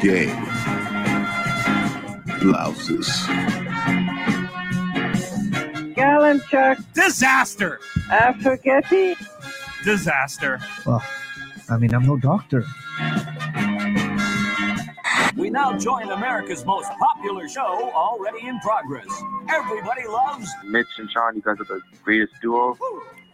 game. Blouses. Galanchuk, Disaster! Affogetti, Disaster. Well, I mean, I'm no doctor. We now join America's most popular show already in progress. Everybody loves Mitch and Sean, you guys are the greatest duo.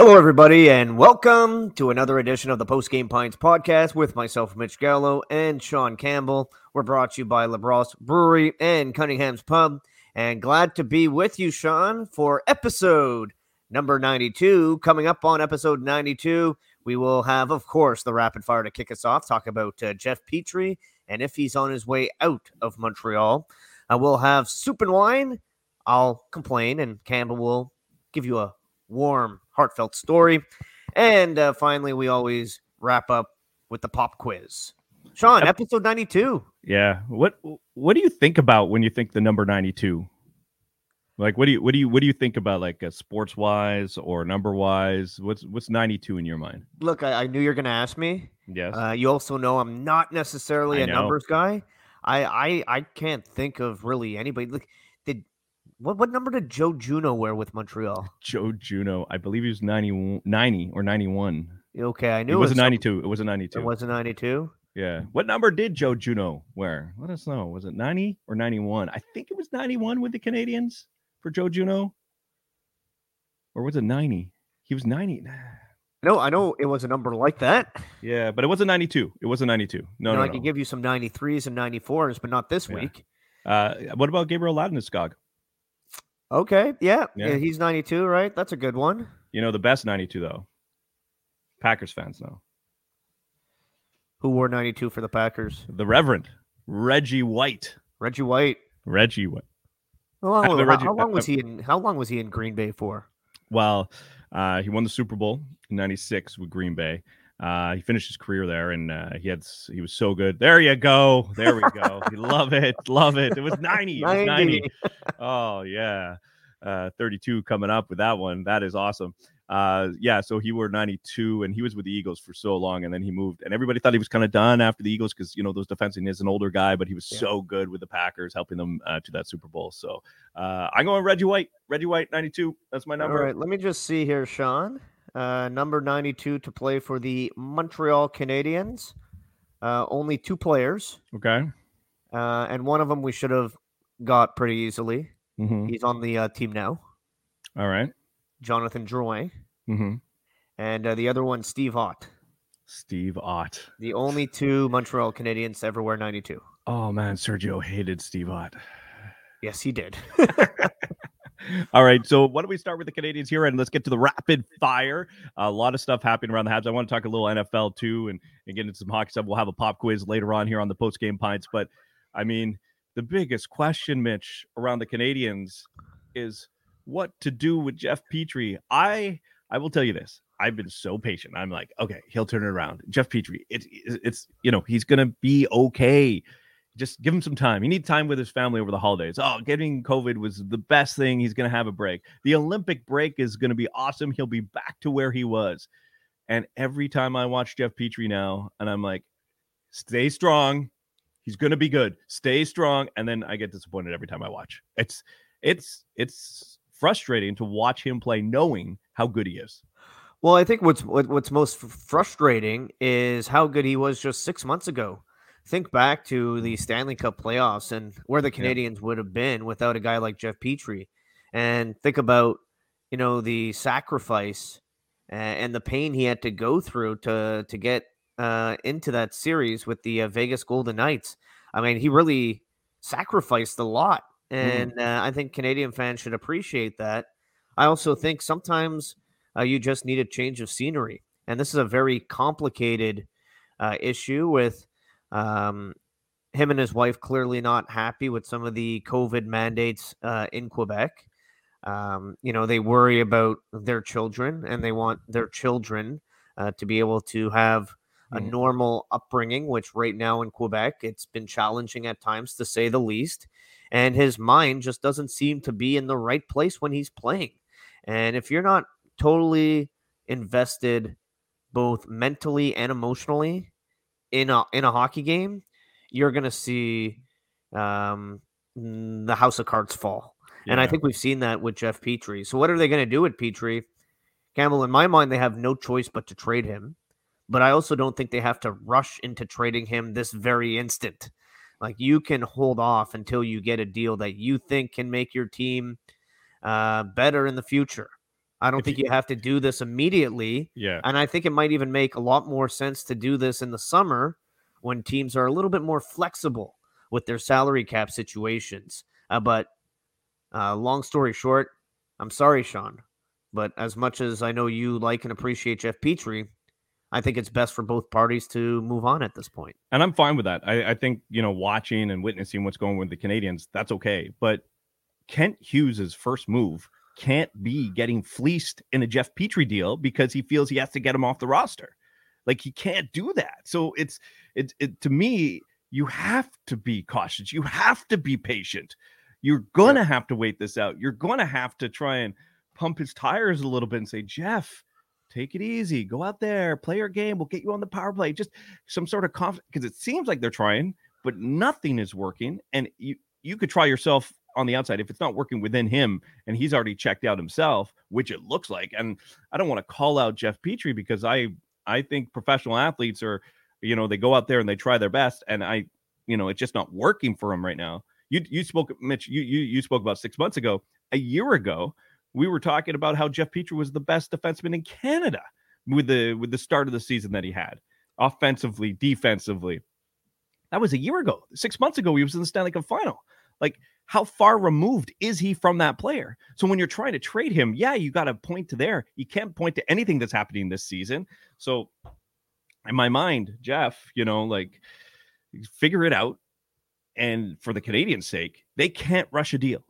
Hello, everybody, and welcome to another edition of the Post Game Pints podcast with myself, Mitch Gallo, and Sean Campbell. We're brought to you by LaBrosse Brewery and Cunningham's Pub. And glad to be with you, Sean, for episode number 92. Coming up on episode 92, we will have, of course, the rapid fire to kick us off, talk about uh, Jeff Petry and if he's on his way out of Montreal. Uh, we'll have soup and wine. I'll complain, and Campbell will give you a warm, heartfelt story. And uh, finally, we always wrap up with the pop quiz. Sean, episode 92. Yeah. What what do you think about when you think the number 92? Like what do you what do you what do you think about like uh, sports wise or number wise? What's what's 92 in your mind? Look, I, I knew you're going to ask me. Yes. Uh, you also know I'm not necessarily I a know. numbers guy. I, I I can't think of really anybody. Look, did what what number did Joe Juneau wear with Montreal? Joe Juneau, I believe he was 90, 90 or 91. Okay, I knew It was a was some- 92. It was a 92. It was a 92. Yeah. What number did Joe Juneau wear? Let us know. Was it 90 or 91? I think it was 91 with the Canadiens for Joe Juneau. Or was it 90? He was 90. No, I know it was a number like that. Yeah, but it wasn't 92. It wasn't 92. No, know, no, I no. could give you some 93s and 94s, but not this Yeah. week. Uh, what about Gabriel Landeskog? Okay, yeah, yeah, he's 92, right? That's a good one. You know, the best 92, though. Packers fans know. Who wore 92 for the Packers? The Reverend Reggie White. Reggie White. Reggie White. How long, how- Reggie- how long was he in? How long was he in Green Bay for? Well, uh, he won the Super Bowl in '96 with Green Bay. Uh, he finished his career there, and uh, he had he was so good. There you go. There we go. Love it. Love it. It was 90. It was 90. 90. Oh yeah. Uh, 32 coming up with that one. That is awesome. Uh, yeah, so he wore 92 and he was with the Eagles for so long and then he moved and everybody thought he was kind of done after the Eagles because you know those defensemen is an older guy, but he was Yeah. so good with the Packers, helping them uh, to that Super Bowl. So uh, I'm going Reggie White. Reggie White, 92. That's my number. right, let me just see here, Sean. Uh, number 92 to play for the Montreal Canadiens. Uh, only two players, Okay. uh, and one of them we should have got pretty easily. hmm He's on the uh, team now, All right. Jonathan Drouin, hmm and uh, the other one, Steve Ott. Steve Ott. The only two Montreal Canadiens ever wear 92. Oh man, Sergio hated Steve Ott. Yes, he did. All right, so why don't we start with the Canadiens here and let's get to the rapid fire. a lot of stuff happening around the Habs. I want to talk a little NFL too and, and get into some hockey stuff. We'll have a pop quiz later on here on the post game pints. But I mean, the biggest question, Mitch, around the Canadiens is what to do with Jeff Petry. I I will tell you this. I've been so patient. I'm like, okay, he'll turn it around. Jeff Petry, it, it- it's you know he's gonna be okay. Just give him some time. He needs time with his family over the holidays. Oh, getting COVID was the best thing. He's gonna have a break. The Olympic break is gonna be awesome. He'll be back to where he was. And every time I watch Jeff Petry now, and I'm like, stay strong. He's gonna be good. Stay strong. And then I get disappointed every time I watch. It's it's it's frustrating to watch him play knowing how good he is. Well, I think what's what's most frustrating is how good he was just six months ago. Think back to the Stanley Cup playoffs and where the Canadiens would have been without a guy like Jeff Petry, and think about you know the sacrifice and the pain he had to go through to to get uh, into that series with the uh, Vegas Golden Knights. I mean, he really sacrificed a lot, and uh, I think Canadian fans should appreciate that. I also think sometimes uh, you just need a change of scenery. And this is a very complicated uh, issue with um, him and his wife clearly not happy with some of the COVID mandates uh, in Quebec. Um, you know, they worry about their children and they want their children uh, to be able to have a Mhm. normal upbringing, which right now in Quebec, it's been challenging at times to say the least. And his mind just doesn't seem to be in the right place when he's playing. And if you're not totally invested both mentally and emotionally in a in a hockey game, you're gonna see um, the house of cards fall. And I think we've seen that with Jeff Petry. So what are they going to do with Petry? Campbell, in my mind, they have no choice but to trade him. But I also don't think they have to rush into trading him this very instant. Like you can hold off until you get a deal that you think can make your team uh, better in the future. I don't If think you- you have to do this immediately. Yeah. And I think it might even make a lot more sense to do this in the summer when teams are a little bit more flexible with their salary cap situations. Uh, but uh, long story short, I'm sorry, Sean, but as much as I know you like and appreciate Jeff Petry, I think it's best for both parties to move on at this point. And I'm fine with that. I, I think, you know, watching and witnessing what's going on with the Canadiens, that's okay. But Kent Hughes' first move can't be getting fleeced in a Jeff Petry deal because he feels he has to get him off the roster. Like he can't do that. So it's it's it to me, you have to be cautious. You have to be patient. You're gonna have to wait this out. You're gonna have to try and pump his tires a little bit and say, Jeff, take it easy. Go out there, play your game. We'll get you on the power play. Just some sort of confidence because it seems like they're trying, but nothing is working. And you you could try yourself on the outside if it's not working within him and he's already checked out himself, which it looks like. And I don't want to call out Jeff Petry because I I think professional athletes are, you know, they go out there and they try their best, and I, you know, it's just not working for him right now. You you spoke, Mitch. You you you spoke about six months ago. A year ago, we were talking about how Jeff Petry was the best defenseman in Canada with the with the start of the season that he had, offensively, defensively. That was a year ago. Six months ago, he was in the Stanley Cup final. Like, how far removed is he from that player? So when you're trying to trade him, yeah, you got to point to there. You can't point to anything that's happening this season. So in my mind, Jeff, you know, like figure it out. And for the Canadiens' sake, they can't rush a deal.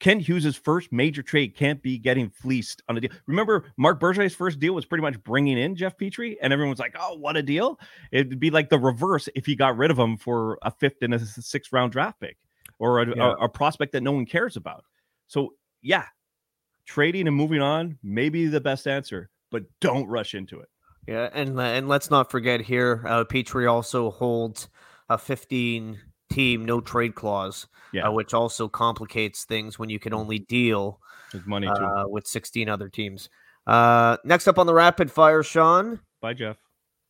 Kent Hughes' first major trade can't be getting fleeced on a deal. Remember, Marc Bergevin's first deal was pretty much bringing in Jeff Petry, and everyone's like, "Oh, what a deal!" It'd be like the reverse if he got rid of him for a fifth and a sixth round draft pick, or a, Yeah. a, a prospect that no one cares about. So, yeah, trading and moving on may be the best answer, but don't rush into it. Yeah, and uh, and let's not forget here, uh, Petry also holds a 15 team no trade clause, Yeah, uh, which also complicates things when you can only deal there's money uh, with 16 other teams. Uh, next up on the rapid fire, Sean Bye, Jeff.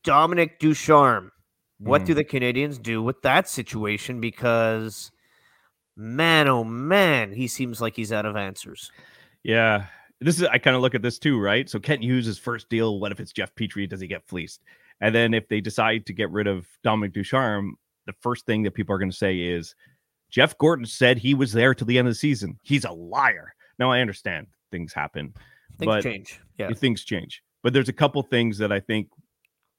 Dominic Ducharme. What Mm. do the Canadians do with that situation? Because man, oh man, he seems like he's out of answers. Yeah. This is I kind of look at this too, right? So Kent Hughes' first deal, what if it's Jeff Petry? Does he get fleeced? And then if they decide to get rid of Dominic Ducharme, the first thing that people are going to say is Jeff Gorton said he was there till the end of the season. He's a liar. Now I understand things happen, Things but change. Yeah. things change. But there's a couple things that I think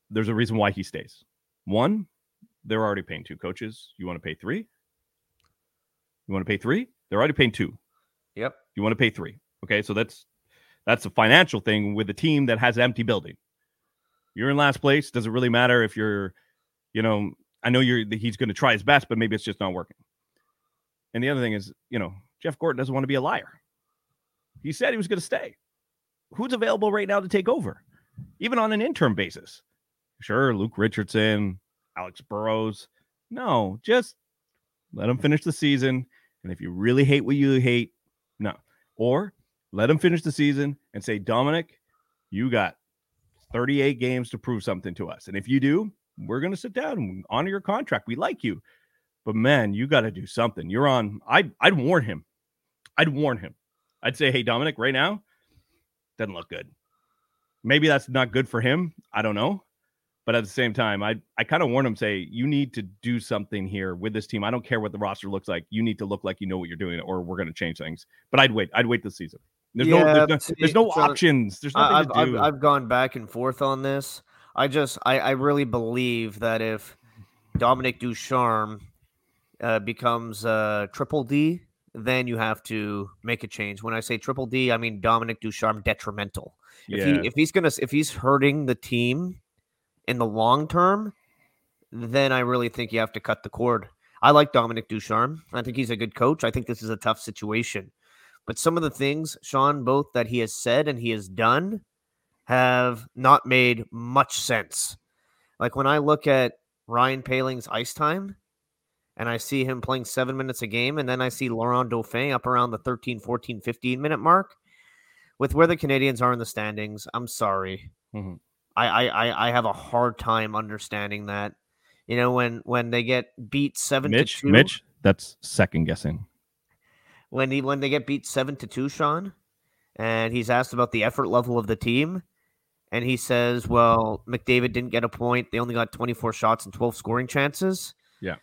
there's a reason why he stays. One, they're already paying two coaches. You want to pay three? You want to pay three? They're already paying two. Yep. You want to pay three. Okay, so that's that's a financial thing with a team that has an empty building. You're in last place. Does it really matter if you're, you know, I know you're he's going to try his best, but maybe it's just not working. And the other thing is, you know, Jeff Gorton doesn't want to be a liar. He said he was going to stay. Who's available right now to take over, even on an interim basis? Sure, Luke Richardson, Alex Burrows. No, just let him finish the season. And if you really hate what you hate, no. Or let him finish the season and say, Dominic, you got 38 games to prove something to us. And if you do, we're going to sit down and honor your contract. We like you. But man, you got to do something. You're on. I'd, I'd warn him. I'd warn him. I'd say, hey, Dominic, right now, doesn't look good. Maybe that's not good for him. I don't know. But at the same time, I I kind of warn him, say, you need to do something here with this team. I don't care what the roster looks like. You need to look like you know what you're doing, or we're going to change things. But I'd wait. I'd wait this season. There's no, Yeah, there's no, there's no so options. There's nothing I've, to I've. I've gone back and forth on this. I just, I, I really believe that if Dominic Ducharme uh, becomes uh, triple D, then you have to make a change. When I say triple D, I mean Dominic Ducharme detrimental. If yeah. he if he's gonna if he's hurting the team in the long term, then I really think you have to cut the cord. I like Dominic Ducharme. I think he's a good coach. I think this is a tough situation. But some of the things, Sean, both that he has said and he has done have not made much sense. Like when I look at Ryan Poehling's ice time and I see him playing seven minutes a game, and then I see Laurent Dauphin up around the 13, 14, 15 minute mark with where the Canadiens are in the standings. I'm sorry. Mhm. I, I, I, have a hard time understanding that. You know, when when they get beat seven Mitch, to two, Mitch, that's second guessing. when he when they get beat seven to two, Sean, and he's asked about the effort level of the team, and he says, "Well, McDavid didn't get a point. They only got twenty four shots and twelve scoring chances." Yeah.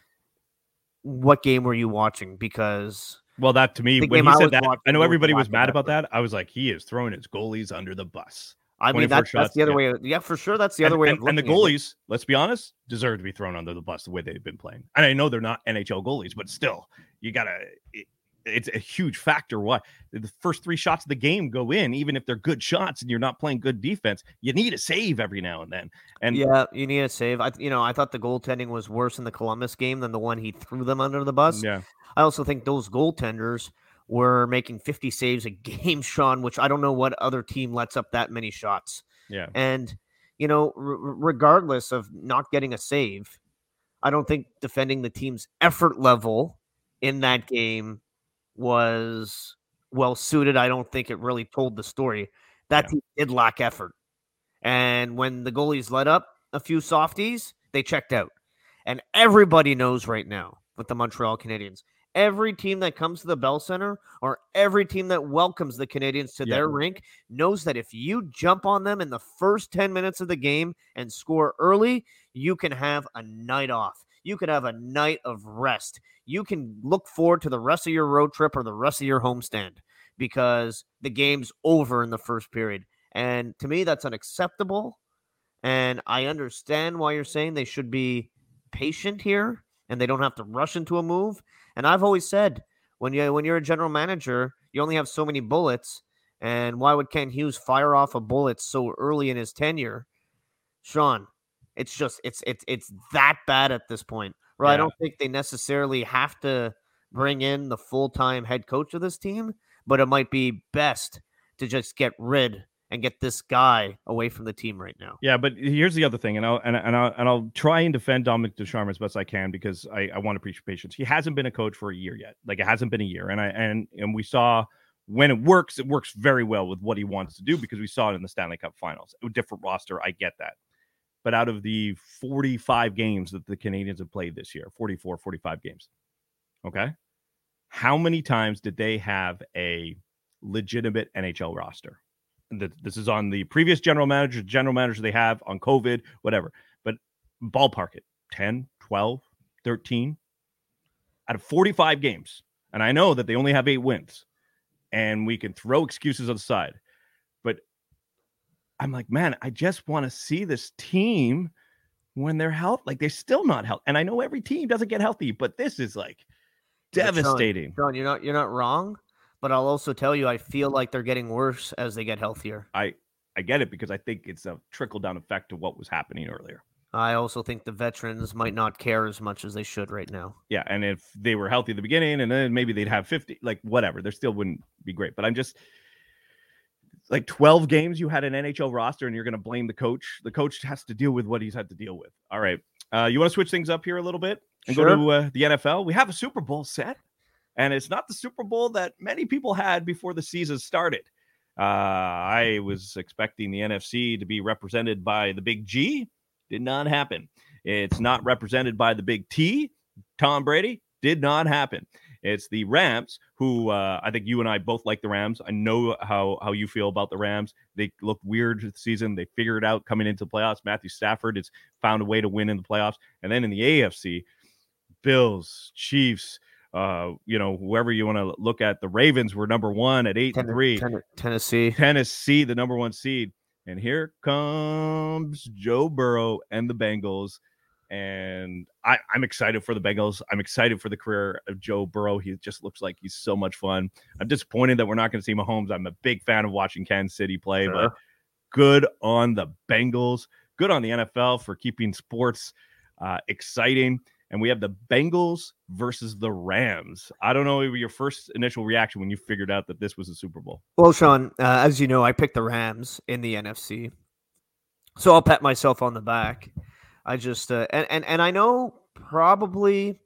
What game were you watching? Because Well, that to me, when he I said that, I know everybody was mad about effort. that. I was like, he is throwing his goalies under the bus. I mean 24 that's, that's the other yeah. way. Yeah, for sure, that's the and, other way. and, and the goalies, let's be honest, deserve to be thrown under the bus the way they've been playing. And I know they're not NHL goalies, but still, you gotta. It, it's a huge factor. Why the first three shots of the game go in, even if they're good shots and you're not playing good defense, you need a save every now and then. And Yeah, you need a save. I, you know, I thought the goaltending was worse in the Columbus game than the one he threw them under the bus. yeah, I also think those goaltenders were making 50 saves a game, Sean, which I don't know what other team lets up that many shots. yeah, And, you know, r- regardless of not getting a save, I don't think defending the team's effort level in that game was well suited. I don't think it really told the story. That Yeah. team did lack effort. And when the goalies let up a few softies, they checked out. And everybody knows right now with the Montreal Canadiens, every team that comes to the Bell Center or every team that welcomes the Canadiens to their rink knows that if you jump on them in the first 10 minutes of the game and score early, you can have a night off. You could have a night of rest. You can look forward to the rest of your road trip or the rest of your homestand because the game's over in the first period. And to me, that's unacceptable. And I understand why you're saying they should be patient here and they don't have to rush into a move. And I've always said when you when you're a general manager, you only have so many bullets. And why would Kent Hughes fire off a bullet so early in his tenure? Sean, it's just it's it's it's that bad at this point. Where I don't think they necessarily have to bring in the full-time head coach of this team, but it might be best to just get rid and get this guy away from the team right now. yeah. But here's the other thing, and I'll and, and I'll and I'll try and defend Dominic Ducharme as best I can because I, I want to preach patience. He hasn't been a coach for a year yet. Like it hasn't been a year, and I and and we saw when it works, it works very well with what he wants to do because we saw it in the Stanley Cup Finals. A different roster, I get that. But out of the 45 games that the Canadiens have played this year, 44, 45 games, okay, how many times did they have a legitimate NHL roster? This is on the previous general manager, general manager they have on COVID, whatever. But ballpark it 10, 12, 13 out of 45 games. And I know that they only have eight wins and we can throw excuses on the side. But I'm like, man, I just want to see this team when they're healthy. Like they're still not healthy. And I know every team doesn't get healthy, but this is like devastating. Sean, you're not you're not wrong, but I'll also tell you I feel like they're getting worse as they get healthier. I I get it because I think it's a trickle down effect to what was happening earlier. I also think the veterans might not care as much as they should right now. Yeah, and if they were healthy at the beginning, and then maybe they'd have fifty, like whatever, they still wouldn't be great. But I'm just like 12 games you had an NHL roster, and you're going to blame the coach. The coach has to deal with what he's had to deal with. All right, uh, you want to switch things up here a little bit and Sure. go to uh, the NFL? We have a Super Bowl set, and it's not the Super Bowl that many people had before the season started. Uh, I was expecting the NFC to be represented by the Big G. Did not happen. It's not represented by the Big T. Tom Brady did not happen. It's the Rams, who uh, I think you and I both like the Rams. I know how how you feel about the Rams. They looked weird this season. They figured it out coming into the playoffs. Matthew Stafford has found a way to win in the playoffs. And then in the AFC, Bills, Chiefs, uh, you know, whoever you want to look at. The Ravens were number one at eight and Ten- three. Ten- Tennessee. Tennessee, the number one seed. And here comes Joe Burrow and the Bengals. And I, I'm excited for the Bengals. I'm excited for the career of Joe Burrow. He just looks like he's so much fun. I'm disappointed that we're not going to see Mahomes. I'm a big fan of watching Kansas City play, but good on the Bengals. Good on the NFL for keeping sports uh, exciting. And we have the Bengals versus the Rams. I don't know your first initial reaction when you figured out that this was a Super Bowl. Well, Sean, uh, as you know, I picked the Rams in the NFC, so I'll pat myself on the back. I just uh, and and and I know probably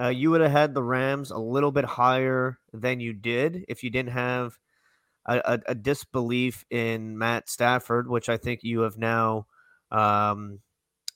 uh, you would have had the Rams a little bit higher than you did if you didn't have a, a, a disbelief in Matt Stafford, which I think you have now um,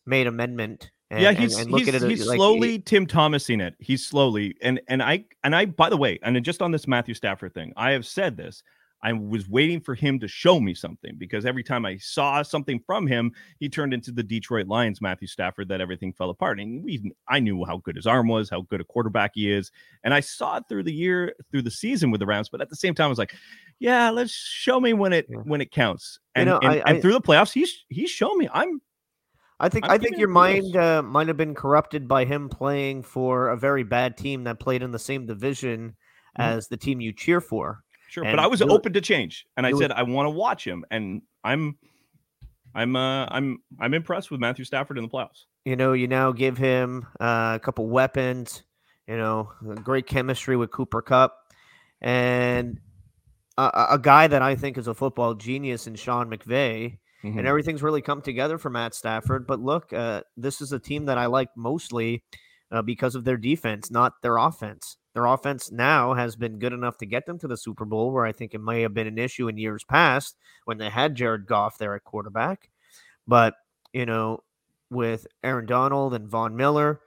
made amendment. And, yeah, he's and, look he's, he's like, slowly Tim Thomasing it. He's slowly and and I and I by the way, and just on this Matthew Stafford thing, I have said this. I was waiting for him to show me something because every time I saw something from him, he turned into the Detroit Lions Matthew Stafford that everything fell apart. And we I knew how good his arm was, how good a quarterback he is, and I saw it through the year, through the season with the Rams. But at the same time, I was like, yeah, let's show me when it Yeah. when it counts. You And know, and, I- and through the playoffs, he's he's shown me I'm I think I'm I think your mind uh, might have been corrupted by him playing for a very bad team that played in the same division Mhm. as the team you cheer for. Sure, And but I was you- open to change, and I said I want to watch him, and I'm, I'm, uh, I'm, I'm impressed with Matthew Stafford in the playoffs. You know, you now give him uh, a couple weapons. You know, great chemistry with Cooper Kupp, and a, a- a guy that I think is a football genius in Sean McVay. Mhm. and everything's really come together for Matt Stafford. But look, uh, this is a team that I like mostly uh, because of their defense, not their offense. Their offense now has been good enough to get them to the Super Bowl, where I think it may have been an issue in years past when they had Jared Goff there at quarterback. But you know, with Aaron Donald and Von Miller.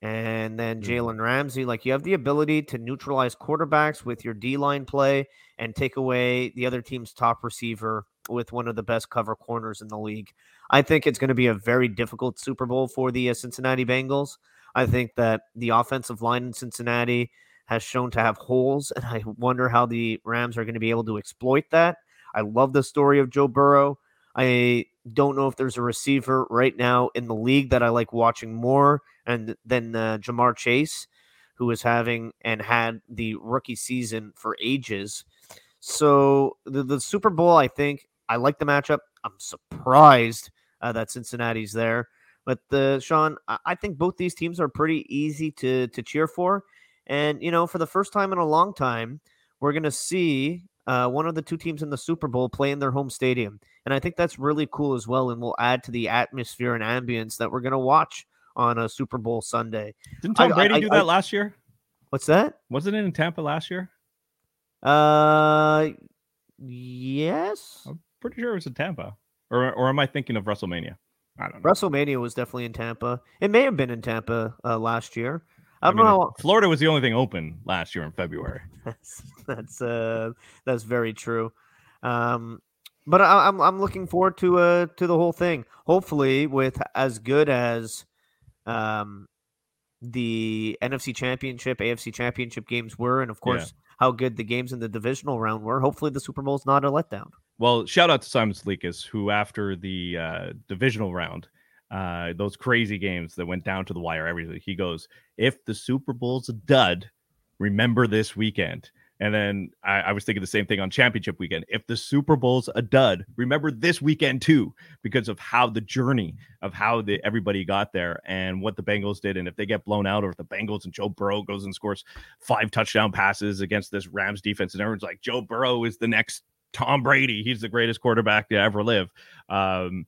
And then Mhm. Jalen Ramsey, like you have the ability to neutralize quarterbacks with your D line play and take away the other team's top receiver with one of the best cover corners in the league. I think it's going to be a very difficult Super Bowl for the uh, Cincinnati Bengals. I think that the offensive line in Cincinnati has shown to have holes, and I wonder how the Rams are going to be able to exploit that. I love the story of Joe Burrow. I don't know if there's a receiver right now in the league that I like watching more and than uh, Ja'Marr Chase, who is having and had the rookie season for ages. So the, the Super Bowl, I think I like the matchup. I'm surprised uh, that Cincinnati's there, but the Sean, I, I think both these teams are pretty easy to to cheer for, and you know, for the first time in a long time, we're gonna see uh, one of the two teams in the Super Bowl play in their home stadium, and I think that's really cool as well, and will add to the atmosphere and ambience that we're gonna watch on a Super Bowl Sunday. Didn't I- Tom Brady I- do that last year? What's that? Wasn't it in Tampa last year? Uh, yes. Pretty sure it was in Tampa, or or am I thinking of WrestleMania? I don't know. WrestleMania was definitely in Tampa. It may have been in Tampa uh, last year. I I don't mean, know. Florida was the only thing open last year in February. That's that's uh that's very true. Um, but I, I'm I'm looking forward to uh to the whole thing. Hopefully, with as good as um the NFC Championship, AFC Championship games were, and of Yeah. course how good the games in the divisional round were. Hopefully, the Super Bowl's not a letdown. Well, shout out to Simon Sleekus, who after the uh, divisional round, uh, those crazy games that went down to the wire, everything, he goes, if the Super Bowl's a dud, remember this weekend. And then I, I was thinking the same thing on championship weekend. If the Super Bowl's a dud, remember this weekend too, because of how the journey of how the everybody got there and what the Bengals did. And if they get blown out, or if the Bengals and Joe Burrow goes and scores five touchdown passes against this Rams defense, and everyone's like, Joe Burrow is the next Tom Brady. He's the greatest quarterback to ever live. Um,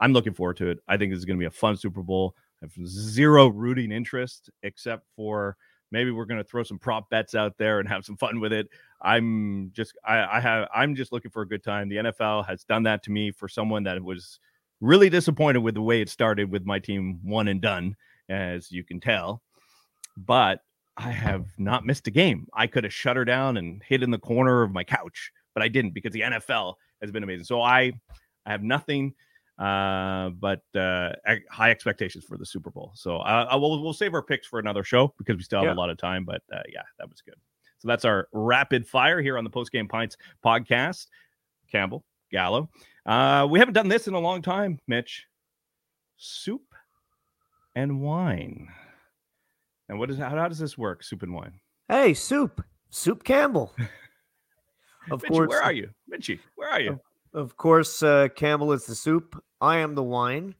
I'm looking forward to it. I think this is going to be a fun Super Bowl. I have zero rooting interest except for maybe we're going to throw some prop bets out there and have some fun with it. I'm just I, I have I'm just looking for a good time. The NFL has done that to me for someone that was really disappointed with the way it started with my team one and done, as you can tell. But I have not missed a game. I could have shut her down and hid in the corner of my couch, but I didn't because the NFL has been amazing. So I I have nothing uh, but uh, high expectations for the Super Bowl. So uh, I will we'll save our picks for another show because we still have Yeah. a lot of time. But uh, yeah, that was good. So that's our rapid fire here on the Post Game Pints podcast. Campbell Gallo. Uh, we haven't done this in a long time, Mitch. Soup and wine. And what is how, how does this work? Soup and wine. Hey, Soup. Soup Campbell. Of Mitchie, course. where are you, Mitchie? Where are you? Of course, uh, Campbell is the soup. I am the wine.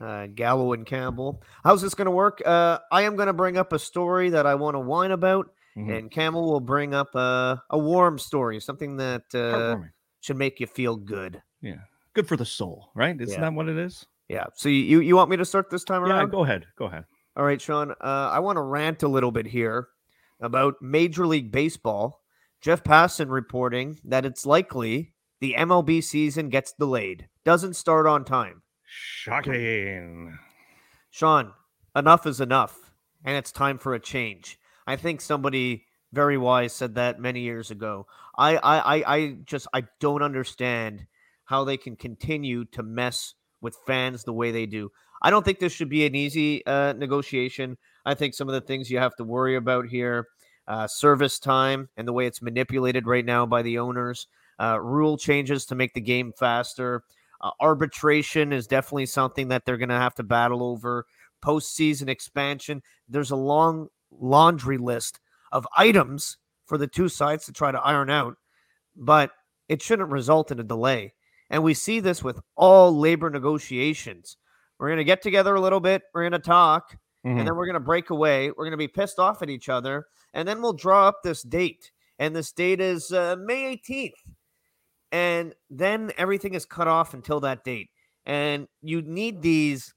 Uh, Gallo and Campbell. How's this going to work? Uh, I am going to bring up a story that I want to whine about, Mhm. and Campbell will bring up a, a warm story, something that uh, should make you feel good. Yeah, good for the soul, right? Isn't Yeah. that what it is? Yeah. So you you want me to start this time around? Yeah, around? go ahead. Go ahead. All right, Sean. Uh, I want to rant a little bit here about Major League Baseball. Jeff Passan reporting that it's likely the MLB season gets delayed, doesn't start on time. Shocking. Sean, enough is enough, and it's time for a change. I think somebody very wise said that many years ago. I, I, I, I just I don't understand how they can continue to mess with fans the way they do. I don't think this should be an easy uh, negotiation. I think some of the things you have to worry about here, uh, service time and the way it's manipulated right now by the owners, uh, rule changes to make the game faster. Uh, arbitration is definitely something that they're going to have to battle over. Postseason expansion. There's a long laundry list of items for the two sides to try to iron out, but it shouldn't result in a delay. And we see this with all labor negotiations. We're going to get together a little bit, we're going to talk, Mhm. and then we're going to break away. We're going to be pissed off at each other, and then we'll draw up this date. And this date is uh, May 18th. And then everything is cut off until that date. And you need these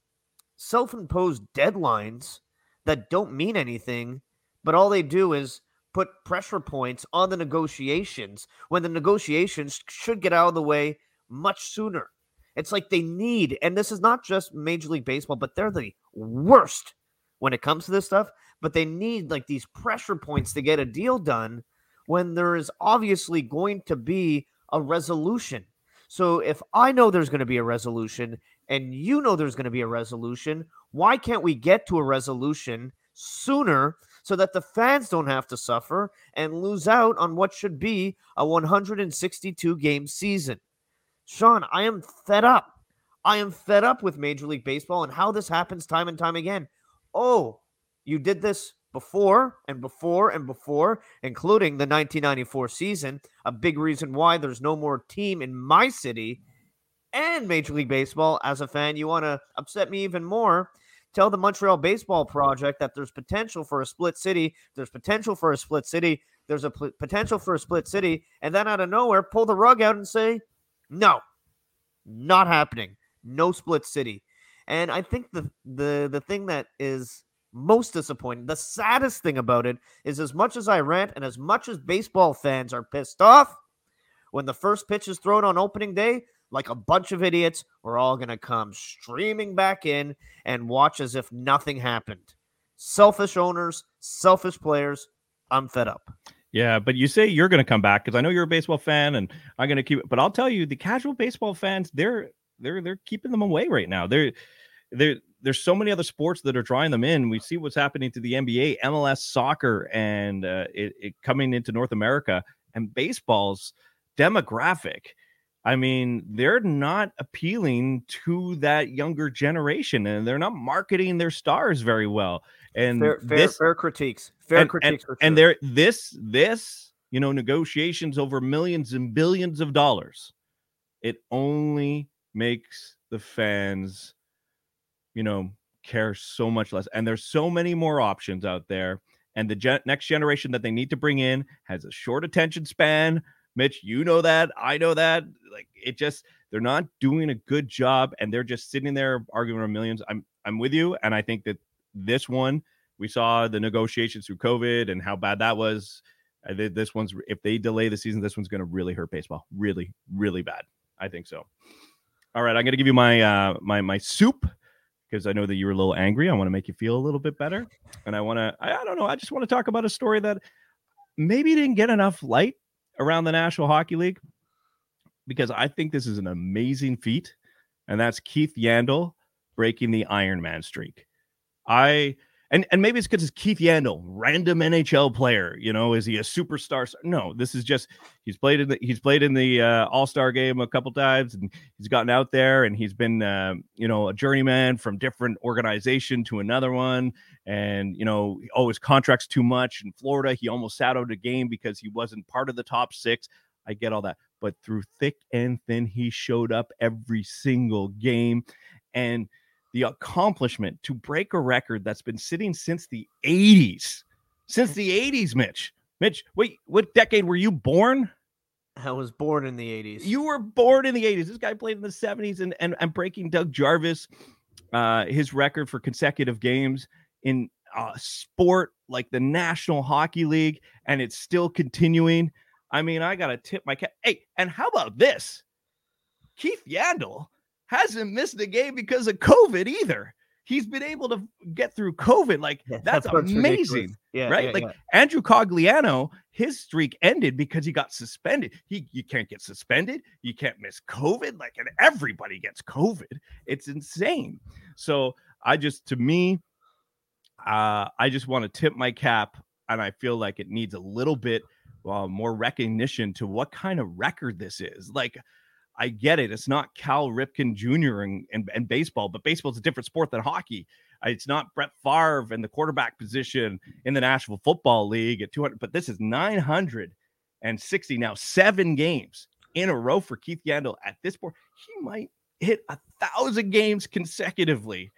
self imposed deadlines that don't mean anything, but all they do is put pressure points on the negotiations when the negotiations should get out of the way much sooner. It's like they need, and this is not just Major League Baseball, but they're the worst when it comes to this stuff. But they need like these pressure points to get a deal done when there is obviously going to be a resolution. So if I know there's going to be a resolution and you know there's going to be a resolution, why can't we get to a resolution sooner so that the fans don't have to suffer and lose out on what should be a 162 game season? Sean, I am fed up. I am fed up with Major League Baseball and how this happens time and time again. Oh, you did this before and before and before, including the 1994 season. A big reason why there's no more team in my city and Major League Baseball. As a fan, you want to upset me even more. Tell the Montreal Baseball Project that there's potential for a split city. There's potential for a split city. There's a potential for a split city. And then out of nowhere, pull the rug out and say, no, not happening. No split city. And I think the the the thing that is most disappointing, the saddest thing about it is as much as I rant and as much as baseball fans are pissed off, when the first pitch is thrown on opening day, like a bunch of idiots, we're all gonna come streaming back in and watch as if nothing happened. Selfish owners, selfish players. I'm fed up. Yeah, but you say you're going to come back because I know you're a baseball fan, and I'm going to keep. it. But I'll tell you, the casual baseball fans, they're they're they're keeping them away right now. They're they're there's so many other sports that are drawing them in. We see what's happening to the NBA, MLS, soccer, and uh, it, it coming into North America and baseball's demographic. I mean, they're not appealing to that younger generation, and they're not marketing their stars very well. And Fair, fair, this, fair critiques. Fair and, critiques. and, and sure. there this this you know negotiations over millions and billions of dollars it only makes the fans you know care so much less and there's so many more options out there and the gen- next generation that they need to bring in has a short attention span. Mitch you know that i know that like it just they're not doing a good job and they're just sitting there arguing over millions. I'm i'm with you and i think that this one we saw the negotiations through covid and how bad that was. This one's if they delay the season this one's going to really hurt baseball really really bad i think so all right i'm to give you my uh my my soup because i know that you were a little angry i want to make you feel a little bit better and i want to I, I don't know i just want to talk about a story that maybe didn't get enough light around the national hockey league because i think this is an amazing feat and that's Keith Yandle breaking the Iron Man streak. I and and maybe it's because it's Keith Yandle, random NHL player. You know, is he a superstar? No, this is just he's played in the he's played in the uh, All Star game a couple times, and he's gotten out there, and he's been uh, you know a journeyman from different organization to another one, and you know oh his contract's too much in Florida. He almost sat out a game because he wasn't part of the top six. I get all that, but through thick and thin, he showed up every single game, and the accomplishment to break a record that's been sitting since the 80s. Since the 80s, Mitch. Mitch, wait, what decade were you born? I was born in the 80s. You were born in the 80s. This guy played in the 70s and and, and breaking Doug Jarvis, uh, his record for consecutive games in a sport like the National Hockey League, and it's still continuing. I mean, I gotta tip my cap. Hey, and how about this? Keith Yandle hasn't missed a game because of COVID either. He's been able to get through COVID. Like Yeah, that's that part's amazing. Yeah, right? yeah, like. Andrew Cogliano, his streak ended because he got suspended. He you can't get suspended, you can't miss COVID. Like, and everybody gets COVID. It's insane. So I just to me, uh, I just want to tip my cap, and I feel like it needs a little bit uh, more recognition to what kind of record this is. Like, I get it. It's not Cal Ripken Jr. and, and, and baseball, but baseball's a different sport than hockey. Uh, It's not Brett Favre and the quarterback position in the National Football League at 200, but this is 960 now, seven games in a row for Keith Yandle at this point. He might hit a thousand games consecutively.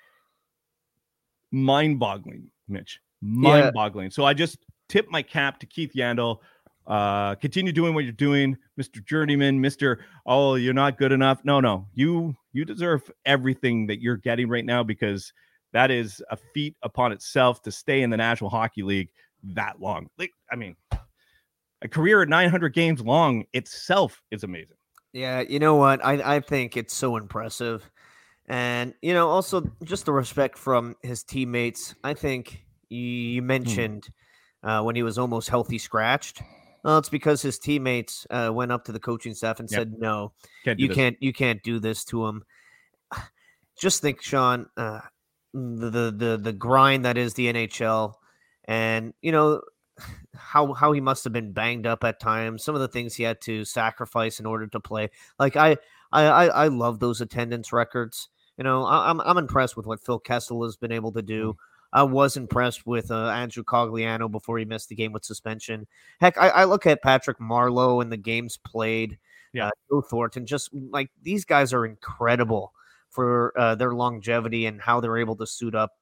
Mind boggling, Mitch. Mind boggling. So I just tip my cap to Keith Yandle. Uh, continue doing what you're doing, Mr. Journeyman, Mr. Oh, you're not good enough. No, no, you you deserve everything that you're getting right now because that is a feat upon itself to stay in the National Hockey League that long. Like, I mean, a career at 900 games long itself is amazing. Yeah, you know what? I, I think it's so impressive. And, you know, also just the respect from his teammates. I think you, you mentioned uh, when he was almost healthy scratched. Well, it's because his teammates uh, went up to the coaching staff and Yep. said, no, Can't you this. can't you can't do this to him. Just think, Sean, uh, the, the the grind that is the NHL, and you know how how he must have been banged up at times. Some of the things he had to sacrifice in order to play. Like I I I, I love those attendance records. You know, I, I'm I'm impressed with what Phil Kessel has been able to do. Mm. I was impressed with uh, Andrew Cogliano before he missed the game with suspension. Heck, I, I look at Patrick Marleau and the games played. Yeah. uh, Joe Thornton, just like these guys are incredible for uh, their longevity and how they're able to suit up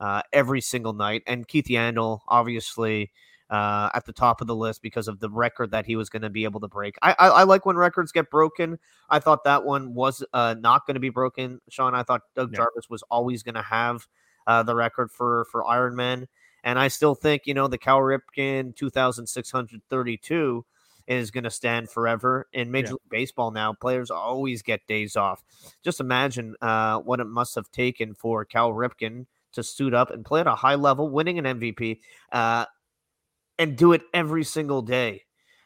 uh, every single night. And Keith Yandle, obviously, uh, at the top of the list because of the record that he was going to be able to break. I, I I like when records get broken. I thought that one was uh, not going to be broken, Sean. I thought Doug Yeah. Jarvis was always going to have uh, the record for for Ironman, and I still think you know the Cal Ripken 2632 is going to stand forever in Major Yeah. League Baseball. Now players always get days off. Just imagine uh, what it must have taken for Cal Ripken to suit up and play at a high level, winning an MVP, uh, and do it every single day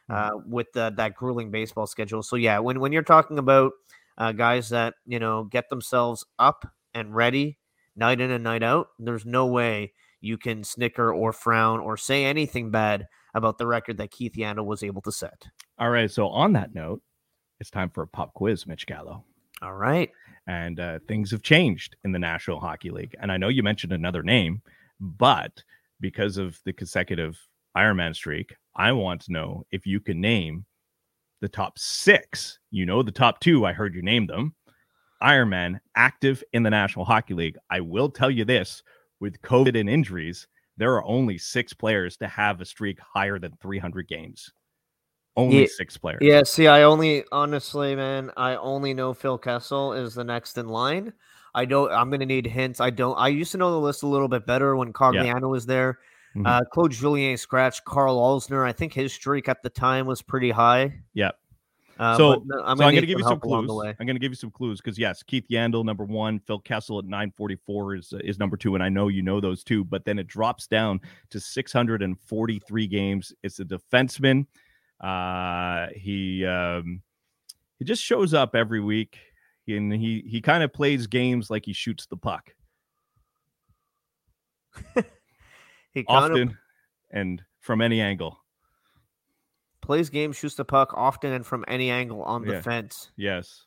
uh, with uh, that grueling baseball schedule. So yeah, when when you're talking about uh, guys that you know get themselves up and ready night in and night out, there's no way you can snicker or frown or say anything bad about the record that Keith Yandle was able to set. All right. So on that note, it's time for a pop quiz, Mitch Gallo. All right. and uh, things have changed in the National Hockey League. And I know you mentioned another name, but because of the consecutive Ironman streak, I want to know if you can name the top six. You know the top two. I heard you name them. Ironman active in the National Hockey League. I will tell you this: with COVID and injuries, there are only six players to have a streak higher than 300 games. Only Yeah, six players. Yeah, see, I only honestly, man, I only know Phil Kessel is the next in line. I don't. I'm gonna need hints. I don't. I used to know the list a little bit better when Cogliano was there. Mhm. Uh, Claude Julien scratched Karl Alzner. I think his streak at the time was pretty high. Yep. Uh, so, no, I'm so I'm going to give you some clues. I'm going to give you some clues because yes, Keith Yandle number one, Phil Kessel at 944 is is number two, and I know you know those two. But then it drops down to 643 games. It's a defenseman. Uh, he um, he just shows up every week. and he he kind of plays games like he shoots the puck He kind of often and from any angle. Plays games, shoots the puck often and from any angle on the Yeah. fence. Yes,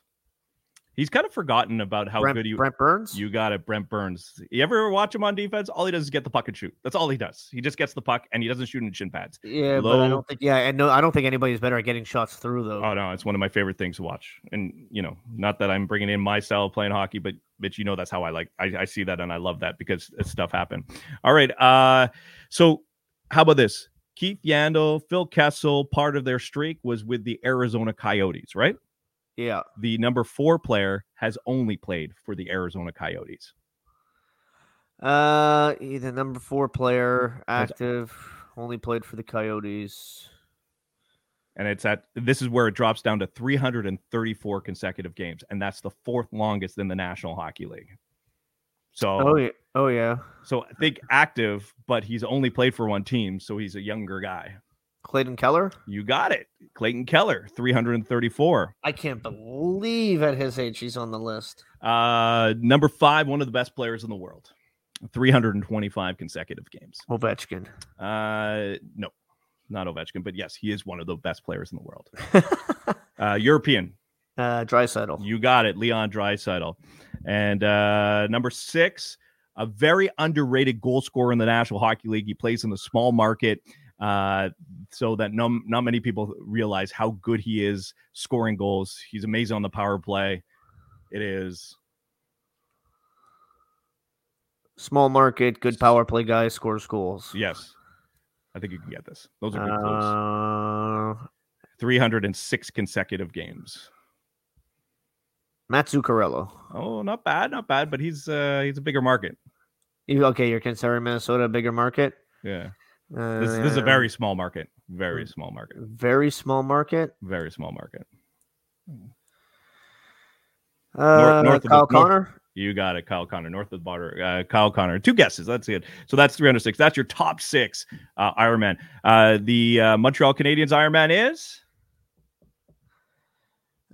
he's kind of forgotten about how Brent, good he. Brent Burns. You got it, Brent Burns. You ever watch him on defense? All he does is get the puck and shoot. That's all he does. He just gets the puck and he doesn't shoot in shin pads. yeah, but I don't think. Yeah, and no, I don't think anybody's better at getting shots through though. Oh no, it's one of my favorite things to watch. And you know, not that I'm bringing in my style of playing hockey, but but you know that's how I like. I, I see that and I love that because stuff happened. All right, uh, so how about this? Keith Yandle, Phil Kessel, part of their streak was with the Arizona Coyotes, right? Yeah. The number four player has only played for the Arizona Coyotes. Uh, he- the number four player, active, only played for the Coyotes. and it's at this is where it drops down to 334 consecutive games, and that's the fourth longest in the National Hockey League. So, Oh yeah. Oh yeah. so I think active, but he's only played for one team, so he's a younger guy. Clayton Keller. You got it, Clayton Keller, 334. I can't believe at his age he's on the list. Uh, number five, one of the best players in the world, 325 consecutive games. Ovechkin. Uh, no, not Ovechkin, but yes, he is one of the best players in the world. Uh, European, uh, Draisaitl. You got it, Leon Draisaitl. And uh, number six, a very underrated goal scorer in the National Hockey League. He plays in the small market, uh, so that no, not many people realize how good he is scoring goals. He's amazing on the power play. It is Small market, good power play guy, scores goals. yes. I think you can get this. Those are good clues. Uh, 306 consecutive games. Matt Zuccarello. Oh, not bad, not bad. But he's uh, he's a bigger market. You, okay, you're considering Minnesota a bigger market? Yeah, Uh, this, this is a very small market. Very small market. very small market. Very small market. Uh, north of the- Kyle north- Connor. You got it, Kyle Connor, north of the border. Uh, Kyle Connor, two guesses. That's it. So that's 306. That's your top six uh, Ironman. Uh, the uh, Montreal Canadiens Ironman is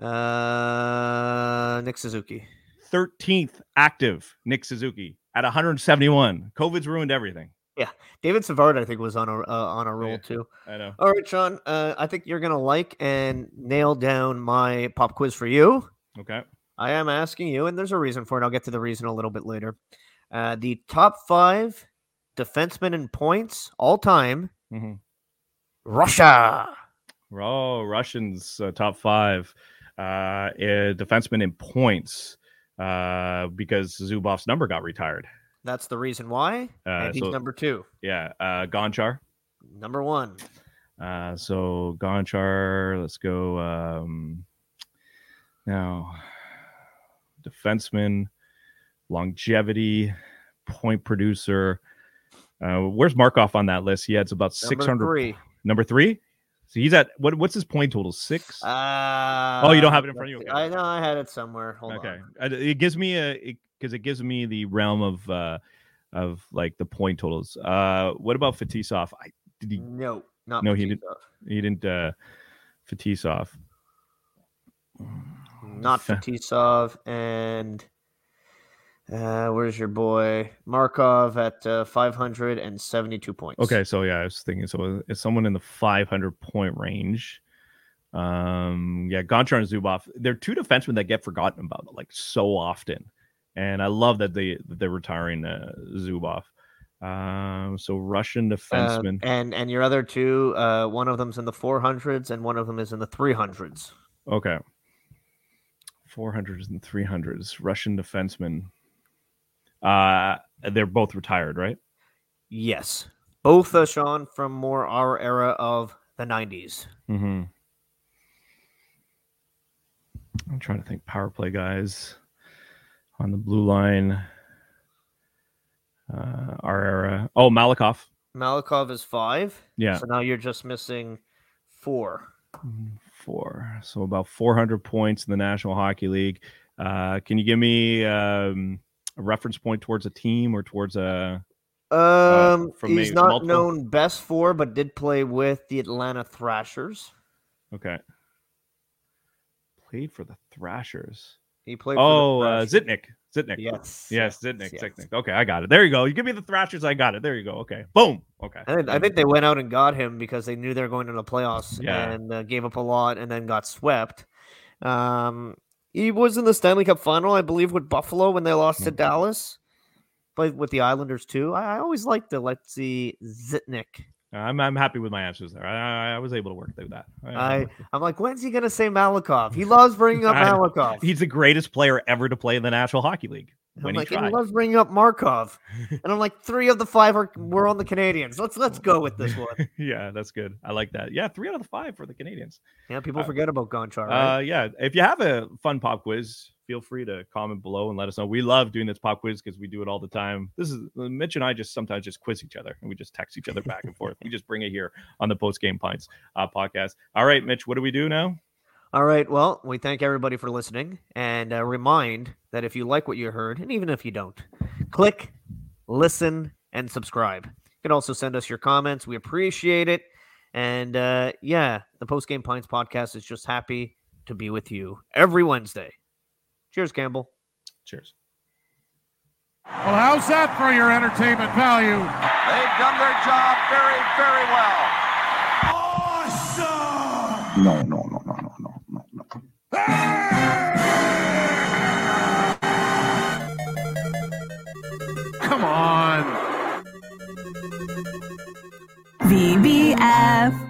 Uh, Nick Suzuki. 13th active. Nick Suzuki at 171. COVID's ruined everything. Yeah, David Savard, I think, was on a uh, on a roll Yeah. too. I know. All right, Sean. Uh, I think you're gonna like and nail down my pop quiz for you. Okay. I am asking you, and there's a reason for it. I'll get to the reason a little bit later. Uh, the top five defensemen in points all time. hmm Russia. Oh, Russians uh, top five uh, defenseman in points uh, because Zubov's number got retired. That's the reason why. Uh, and he's so- number two. Yeah, uh, Gonchar. Number one. Uh, so Gonchar, let's go. Um, now, defenseman, longevity, point producer. Uh, where's Markov on that list? He has about Number 600. three. Number three? So he's at what? What's his point total? Six. Uh, Oh, you don't have it in front of you? I know I had it somewhere. Hold okay. on. It gives me a because it, gives me the realm of uh of like the point totals. Uh, what about Fetisov? I did he? No, not No, he did- Fetisov. He didn't. uh Fetisov. Not Fetisov and uh, where's your boy Markov at uh, 572 points. Okay, so yeah, I was thinking so it's someone in the 500 point range. Um, yeah, Gonchar and Zubov, they're two defensemen that get forgotten about like so often, and I love that they they're retiring uh, Zubov. Um, so Russian Uh, defenseman. and and your other two, uh, one of them's in the 400s and one of them is in the 300s. okay, 400s and 300s. Russian defenseman. Uh, they're both retired, right? Yes, both uh, Sean from more our era of the 90s. Mm-hmm. I'm trying to think power play guys on the blue line. Uh, our era. Oh, Malakhov. Malakhov is five. Yeah, So now you're just missing four. four. So about 400 points in the National Hockey League. Uh, can you give me um, a reference point towards a team or towards a? Um, from he's not multiple? known best for, but did play with the Atlanta Thrashers. Okay. Played for the Thrashers. He played. for the Oh, uh. Zhitnik. Zhitnik. Yes. Yes, Zhitnik. yes. Zhitnik. Okay, I got it. There you go. You give me the Thrashers, I got it. There you go. Okay. Boom. Okay. I think, I think they went out and got him because they knew they were going to the playoffs Yeah. and uh, gave up a lot and then got swept. Um, he was in the Stanley Cup final, I believe, with Buffalo when they lost to. Dallas. Played with the Islanders too. I, I always liked the let's see Zhitnik. Uh, I'm I'm happy with my answers there. I, I, I was able to work through that. I I'm like, when's he gonna say Malakhov? He loves bringing up I. Malakhov. He's the greatest player ever to play in the National Hockey League. I'm like, and he tried. loves bringing up Markov, and I'm like, three of the five are were on the Canadiens. Let's let's go with this one. yeah, that's good. I like that. Yeah, three out of the five for the Canadiens. Yeah, people Uh, forget about Gonchar, right? Uh, yeah, if you have a fun pop quiz, feel free to comment below and let us know. We love doing this pop quiz because we do it all the time. This is uh, Mitch and I just sometimes just quiz each other and we just text each other back and forth. We just bring it here on the post game pints uh, podcast. All right, Mitch, what do we do now? All right. Well, we thank everybody for listening and uh, remind that if you like what you heard, and even if you don't, click, listen, and subscribe. You can also send us your comments. We appreciate it. And uh, yeah, the Post Game Pints podcast is just happy to be with you every Wednesday. Cheers, Campbell. Cheers. Well, how's that for your entertainment value? They've done their job very, very well. No, no, no, no, no, no, no, no. Come on. VBF.